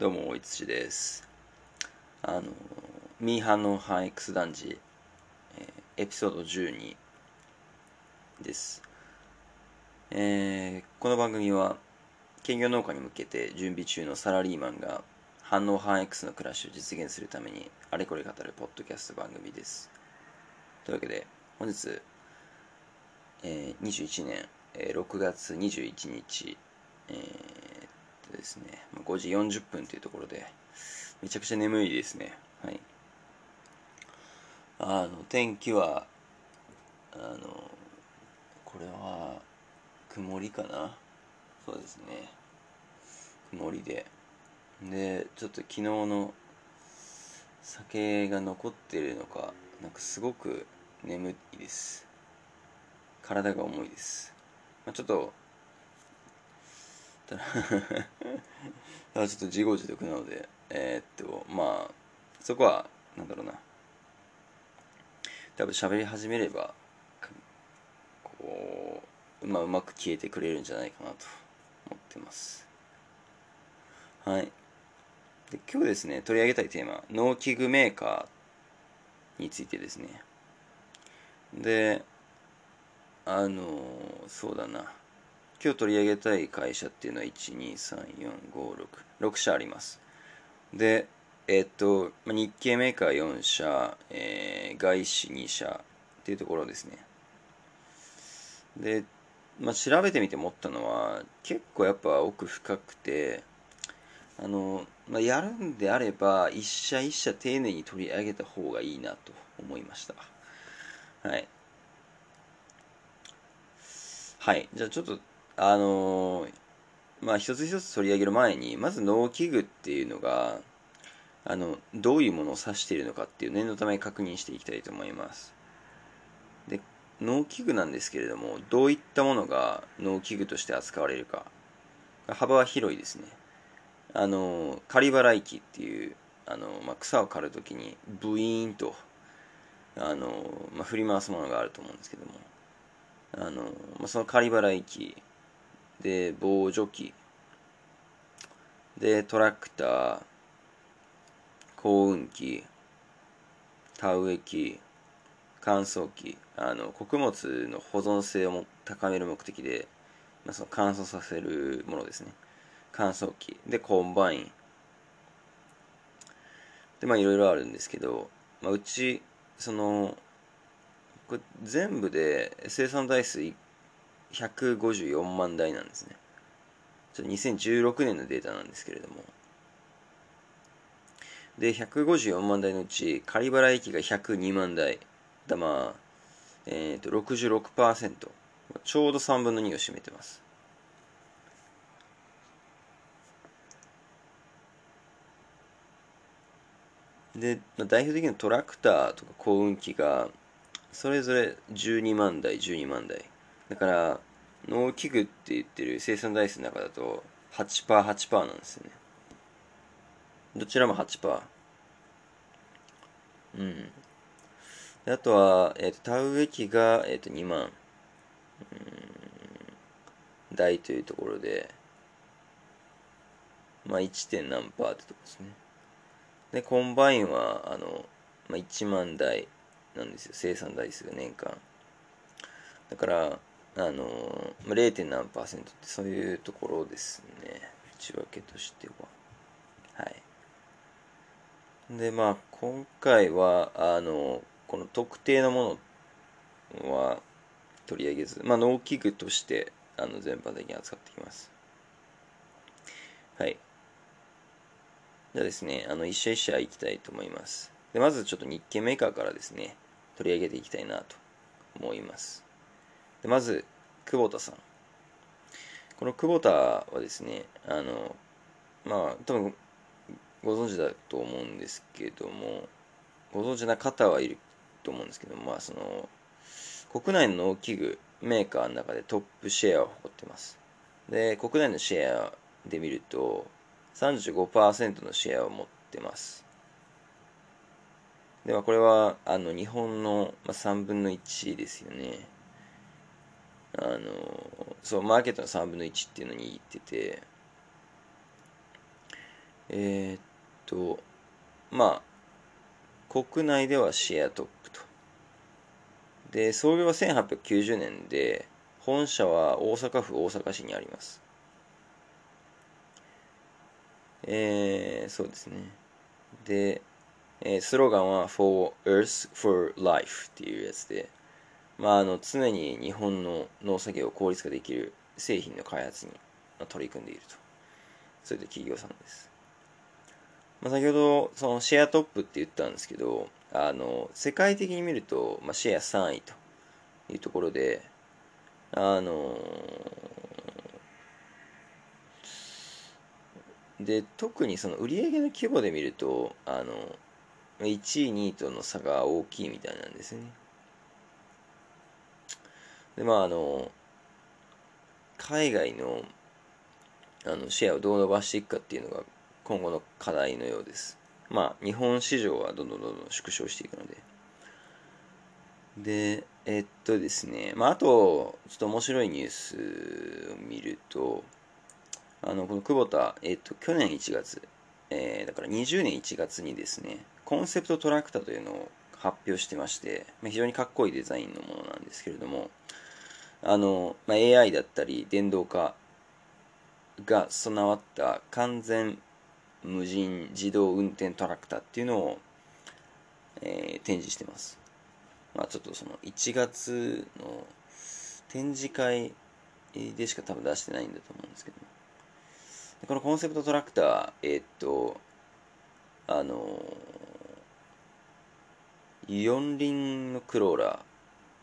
どうも、大津です。あの、ミーハンのハン X 男児、えー、エピソード12です。えー、この番組は、兼業農家に向けて準備中のサラリーマンが、反応ハン X の暮らしを実現するために、あれこれ語るポッドキャスト番組です。というわけで、本日、えー、21年、えー、6月21日、えーとですね、5時40分というところで、めちゃくちゃ眠いですね。はい。あの、天気は、あの、これは、曇りかな？そうですね。曇りで。で、ちょっと昨日の酒が残ってるのか、なんかすごく眠いです。体が重いです。まあ、ちょっとただ ちょっと自業自得なのでえー、っとまあそこはなんだろうな。多分喋り始めればこう、まあ、うまく消えてくれるんじゃないかなと思ってます。はい。で今日ですね取り上げたいテーマ農機具メーカーについてですね。であのそうだな。今日取り上げたい会社っていうのは1234566社あります。でえっと日系メーカー4社、えー、外資2社っていうところですね。で、まあ、調べてみて思ったのは結構やっぱ奥深くてあの、まあ、やるんであれば一社一社丁寧に取り上げた方がいいなと思いました。はい。はい。じゃあちょっとあのー、まあ一つ一つ取り上げる前にまず農機具っていうのがあのどういうものを指しているのかっていう念のため確認していきたいと思います。で農機具なんですけれどもどういったものが農機具として扱われるか。幅は広いですね。あの刈り払い機っていうあの、まあ、草を刈るときにブイーンとあの、まあ、振り回すものがあると思うんですけどもあの、まあ、その刈り払い機で、防除機、で、トラクター、耕運機、田植え機、乾燥機、あの、穀物の保存性を高める目的で、まあ、その乾燥させるものですね。乾燥機、で、コンバイン。で、まあいろいろあるんですけど、まあ、うち、その、これ全部で生産台数1 154万台なんですね。ちょっと2016年のデータなんですけれども。で、154万台のうち、刈払い機が102万台。だまあ、えっ、ー、と、66%。ちょうど3分の2を占めてます。で、まあ、代表的なトラクターとか耕運機が、それぞれ12万台、12万台。だから農機具って言ってる生産台数の中だと 8%8% 8%なんですよね。どちらも8%うん。あとは、えーと、田植え機が、えーと、2万。うん。台というところでまあ 1. 点何パーってとこですね。でコンバインはあの、まあ、1万台なんですよ。生産台数が年間。だからあの 0. 何パーセントってそういうところですね。内訳としては。はい。でまあ今回はあのこの特定のものは取り上げず、まあ、農機具としてあの全般的に扱っていきます。はい。じゃあですねあの一社一社いきたいと思います。でまずちょっと日系メーカーからですね取り上げていきたいなと思います。でまず、久保田さん。この久保田はですね、あの、まあ、多分ご存知だと思うんですけども、ご存知な方はいると思うんですけど、まあ、その、国内の農機具メーカーの中でトップシェアを誇ってます。で、国内のシェアで見ると、35%のシェアを持ってます。では、これは、あの、日本の3分の1ですよね。あのそうマーケットの3分の1っていうのに言ってて。えー、っとまあ国内ではシェアトップと。で創業は1890年で本社は大阪府大阪市にあります。えー、そうですね。で、えー、スローガンは For Earth for Life っていうやつで。まあ、あの常に日本の農作業を効率化できる製品の開発に取り組んでいると。そういった企業さんです、まあ、先ほどそのシェアトップって言ったんですけどあの世界的に見ると、まあ、シェア3位というところであので特にその売上の規模で見るとあの1位2位との差が大きいみたいなんですね。でまああの海外のあのシェアをどう伸ばしていくかっていうのが今後の課題のようです。まあ日本市場はどんどんどんどん縮小していくので。でえっとですねまああとちょっと面白いニュースを見るとあのこの久保田えっと去年1月えー、だから20年1月にですねコンセプトトラクターというのを発表してまして、ま非常にかっこいいデザインのものなんですけれども、あの、まあ、AI だったり電動化が備わった完全無人自動運転トラクターっていうのを、えー、展示してます。まあちょっとその1月の展示会でしか多分出してないんだと思うんですけどこのコンセプトトラクター、えー、っと、あの四輪のクローラ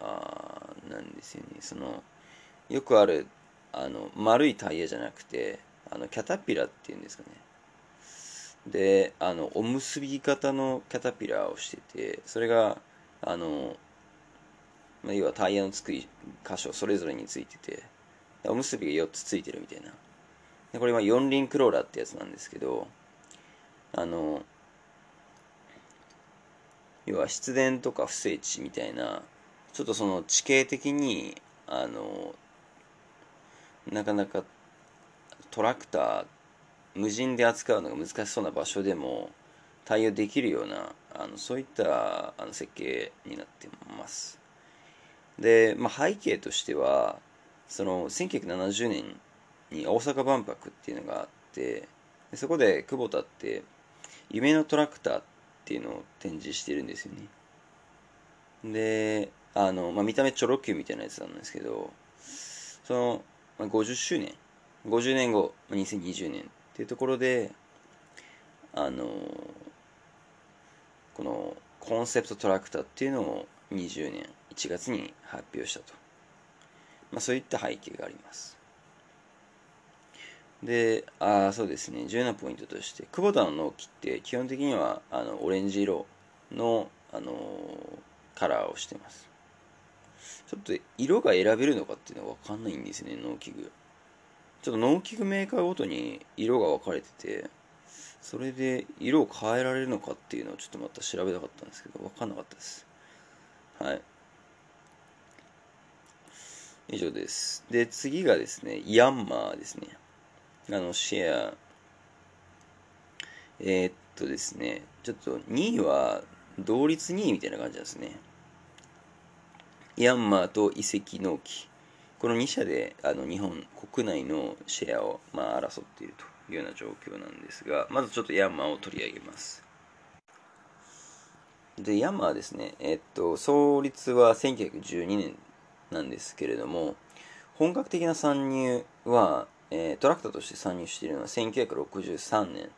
ーあーなんですよね。そのよくあるあの丸いタイヤじゃなくてあのキャタピラっていうんですかね。であのおむすび型のキャタピラーをしててそれがあの、まあ、要はタイヤのつく箇所それぞれについてておむすびが4つついてるみたいな。でこれは四輪クローラーってやつなんですけどあの要は失電とか不整地みたいなちょっとその地形的にあのなかなかトラクター無人で扱うのが難しそうな場所でも対応できるようなあのそういったあの設計になってます。で、まあ、背景としてはその1970年に大阪万博っていうのがあってそこで久保田って夢のトラクターっていうのを展示してるんですよね。であの、まあ、見た目チョロ Q みたいなやつなんですけどその、まあ、50周年。50年後2020年っていうところであのこのコンセプトトラクターっていうのを20年1月に発表したと、まあ、そういった背景があります。で、あそうですね、重要なポイントとして、久保田の納期って基本的にはあのオレンジ色の、あのカラーをしてます。ちょっと色が選べるのかっていうのは分かんないんですね、農機具。ちょっと農機具メーカーごとに色が分かれてて、それで色を変えられるのかっていうのをちょっとまた調べたかったんですけど、分かんなかったです。はい。以上です。で、次がですね、ヤンマーですね。あの、シェア、えー、っとですね、ちょっと2位は同率2位みたいな感じなんですね。ヤンマーと遺跡納期。この2社であの日本国内のシェアを、まあ、争っているというような状況なんですが、まずちょっとヤンマーを取り上げます。で、ヤンマーですね、えっと、創立は1912年なんですけれども、本格的な参入は、えー、トラクターとして参入しているのは1963年っ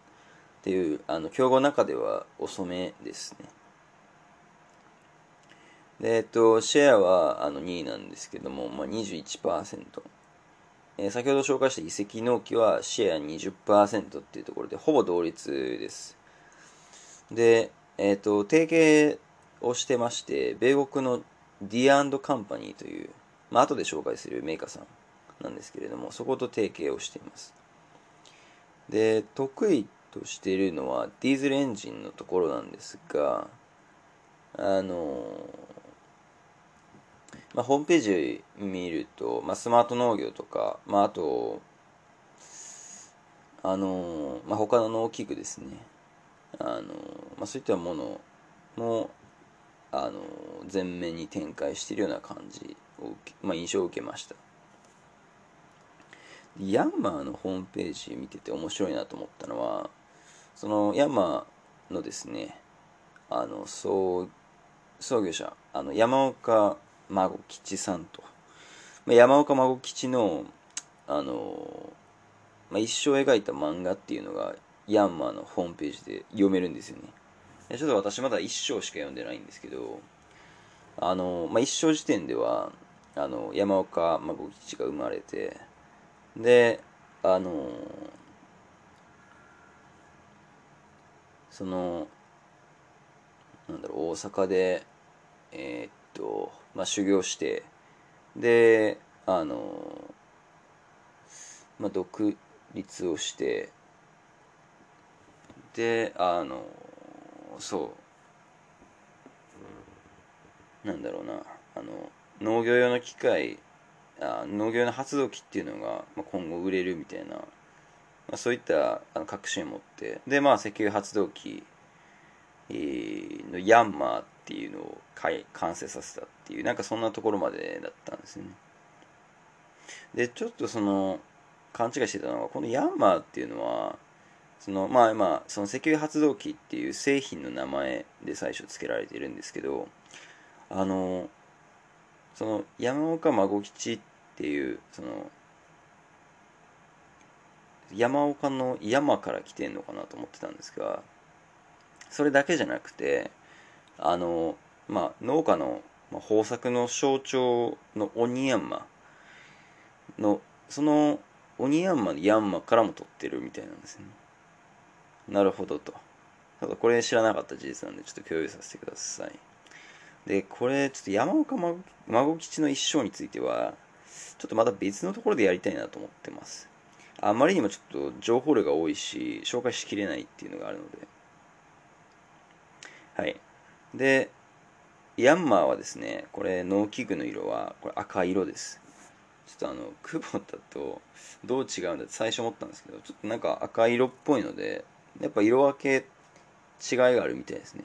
ていうあの競合の中では遅めですねでえっとシェアはあの2位なんですけども、まあ、21%、えー、先ほど紹介した遺跡納期はシェア20%っていうところでほぼ同率です。でえっと提携をしてまして米国のディアカンパニーという、まあ後で紹介するメーカーさんなんですけれどもそこと提携をしています。で得意としているのはディーゼルエンジンのところなんですがあのまあ、ホームページ見ると、まあ、スマート農業とか、まあ、あとあの、まあ、他の農機具ですね。あの、まあ、そういったものもあの前面に展開しているような感じを、まあ、印象を受けました。ヤンマーのホームページ見てて面白いなと思ったのはそのヤンマーのですねあの創創業者あの山岡孫吉さんと、まあ、山岡孫吉のあの、まあ、一生描いた漫画っていうのがヤンマーのホームページで読めるんですよね。ちょっと私まだ一章しか読んでないんですけどあの、まあ、一章時点ではあの山岡孫吉が生まれてであのそのなんだろう大阪でえー、っとまあ修行してであのまあ独立をしてであのそう。なんだろうなあの農業用の機械あ農業の発動機っていうのが、まあ、今後売れるみたいな、まあ、そういったあの確信を持ってでまあ石油発動機のヤンマーっていうのを完成させたっていうなんかそんなところまでだったんですよね。でちょっとその勘違いしてたのはこのヤンマーっていうのはそのまあまあその石油発動機っていう製品の名前で最初付けられてるんですけどあのその山岡孫吉っていうその山岡の山から来てんのかなと思ってたんですがそれだけじゃなくてあのまあ農家のまあ豊作の象徴の鬼山のその鬼山のヤンマからも取ってるみたいなんですねなるほどとただこれ知らなかった事実なんでちょっと共有させてくださいで、これ、ちょっと山岡孫吉の一生については、ちょっとまた別のところでやりたいなと思ってます。あまりにもちょっと情報量が多いし、紹介しきれないっていうのがあるので。はい。で、ヤンマーはですね、これ、農機具の色は、これ赤色です。ちょっとあの、クボタとどう違うんだって最初思ったんですけど、ちょっとなんか赤色っぽいので、やっぱ色分け違いがあるみたいですね。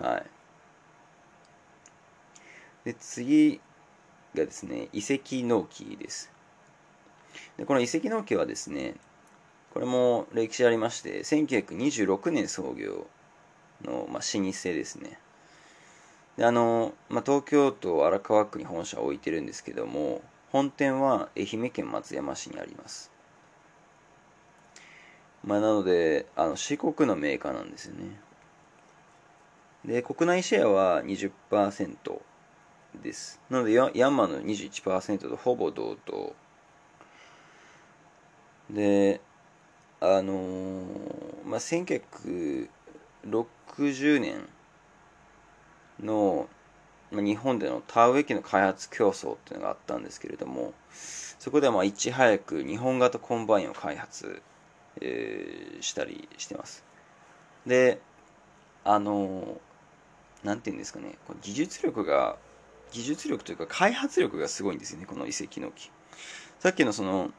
はい。で次がですね遺跡納期ですでこの遺跡納期はですねこれも歴史ありまして1926年創業の、まあ、老舗ですねであの、まあ、東京都荒川区に本社を置いてるんですけども本店は愛媛県松山市にありますまあ、なのであの四国のメーカーなんですよねで国内シェアは20%です。なのでヤ、ンマの21%とほぼ同等。で、あのー、まあ、60年の、日本での田植え機の開発競争っていうのがあったんですけれども、そこではまあいち早く日本型コンバインを開発、えー、したりしてます。で、あのー、なんていうんですかね、技術力が技術力というか開発力がすごいんですよねこの井関農機さっきのその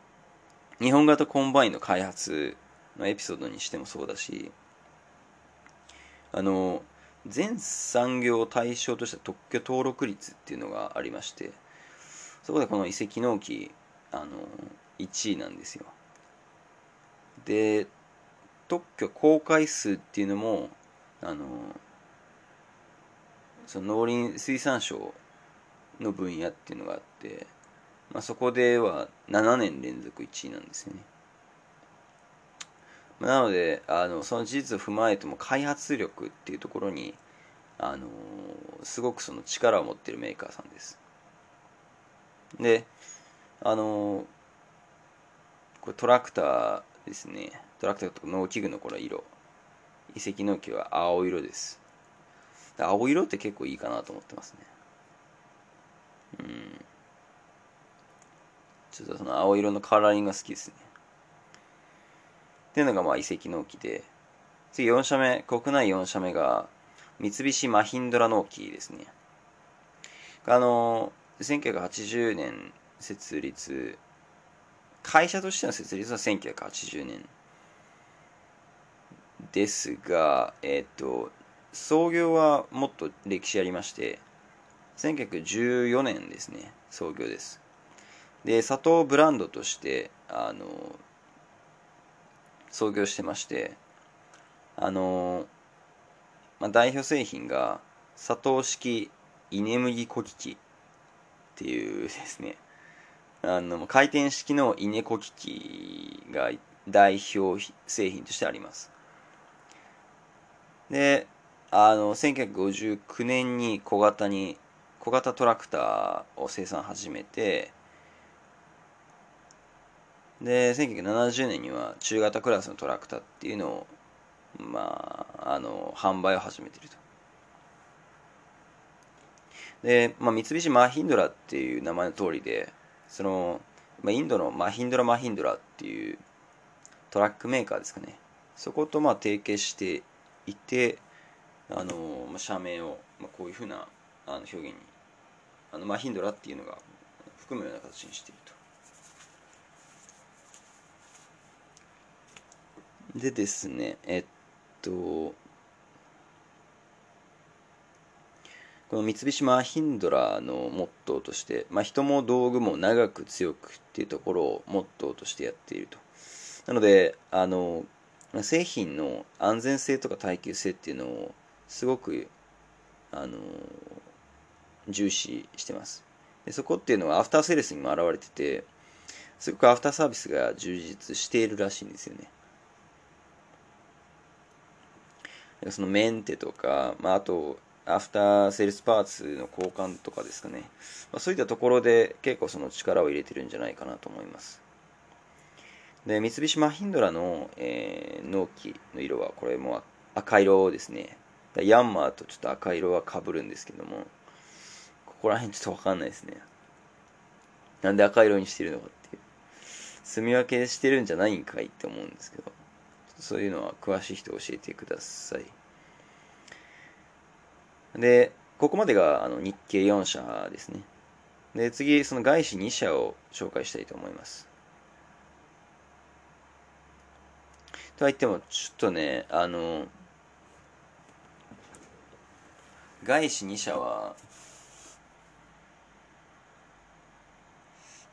日本型コンバインの開発のエピソードにしてもそうだしあの全産業を対象とした特許登録率っていうのがありましてそこでこの井関農機あの1位なんですよで特許公開数っていうのもあのその農林水産省の分野っていうのがあって、まあ、そこでは7年連続1位なんですよね。なのであのその事実を踏まえても開発力っていうところにあのすごくその力を持ってるメーカーさんです。であのこれトラクターですねトラクターとか農機具のこれ色遺跡農機は青色です青色って結構いいかなと思ってますねうん。ちょっとその青色のカラーリングが好きですね。っていうのがまあ遺跡納期で、次4社目、国内4社目が三菱マヒンドラ納期ですね。あの、1980年設立会社としての設立は1980年ですが、えっ、と、創業はもっと歴史ありまして、1914年ですね、創業です。で、砂糖ブランドとして、あの、創業してまして、あの、まあ、代表製品が砂糖式稲麦粉機器っていうですね。あの回転式の稲粉機器が代表製品としてあります。であの1959年に小型に小型トラクターを生産始めてで1970年には中型クラスのトラクターっていうのをまああの販売を始めていると。で、まあ、三菱マヒンドラっていう名前の通りでその、まあ、インドのマヒンドラマヒンドラっていうトラックメーカーですかね。そことまあ提携していてあの、まあ、社名を、まあ、こういうふうなあの表現にあのマヒンドラっていうのが含むような形にしているとでですねえっとこの三菱マーヒンドラのモットーとして、まあ、人も道具も長く強くっていうところをモットーとしてやっていると。なのであの製品の安全性とか耐久性っていうのをすごくあの重視してます。でそこっていうのはアフターセールスにも現れててすごくアフターサービスが充実しているらしいんですよね。そのメンテとか、まあ、あとアフターセールスパーツの交換とかですかね、まあ、そういったところで結構その力を入れてるんじゃないかなと思います。で三菱マヒンドラの、えー、納期の色はこれも赤色ですね。ヤンマーとちょっと赤色はかぶるんですけどもここら辺ちょっとわかんないですね。なんで赤色にしてるのかっていう。住み分けしてるんじゃないんかいって思うんですけど。そういうのは詳しい人教えてくださいで、ここまでがあの日経4社ですね。で、次、その外資2社を紹介したいと思います。とは言っても、ちょっとね、あの、外資2社は、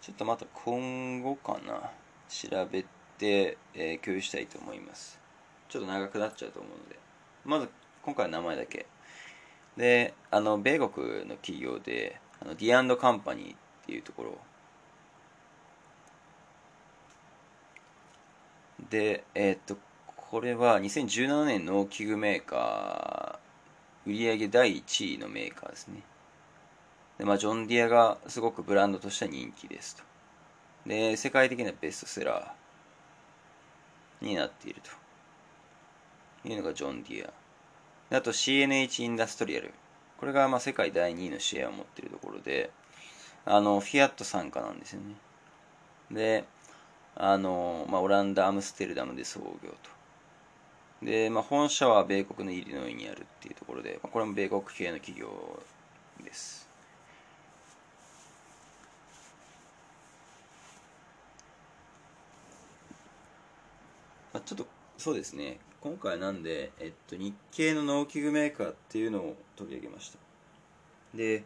ちょっとまた今後かな、調べて、えー、共有したいと思います。ちょっと長くなっちゃうと思うので、まず今回の名前だけ。であの米国の企業であのディアンドカンパニーっていうところ。でえー、っとこれは2017年の農機具メーカー売上第1位のメーカーですね。で、まあ、ジョン・ディアがすごくブランドとしては人気ですと。で世界的なベストセラー。になっているというのがジョン・ディアあと CNH インダストリアル。これがまあ世界第2位のシェアを持っているところで、あの、フィアット傘下なんですよね。で、あの、まあ、オランダ、アムステルダムで創業と。で、まあ、本社は米国のイリノイにあるっていうところで、まあ、これも米国系の企業です。まあ、ちょっとそうですね。今回なんで、えっと、日系の農機具メーカーっていうのを取り上げました。で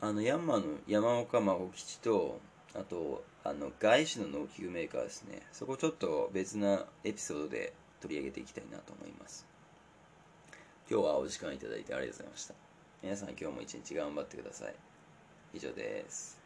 あのヤンマーの山岡孫吉とあとあの外資の農機具メーカーですね。そこちょっと別なエピソードで取り上げていきたいなと思います。今日はお時間いただいてありがとうございました。皆さん今日も一日頑張ってください。以上です。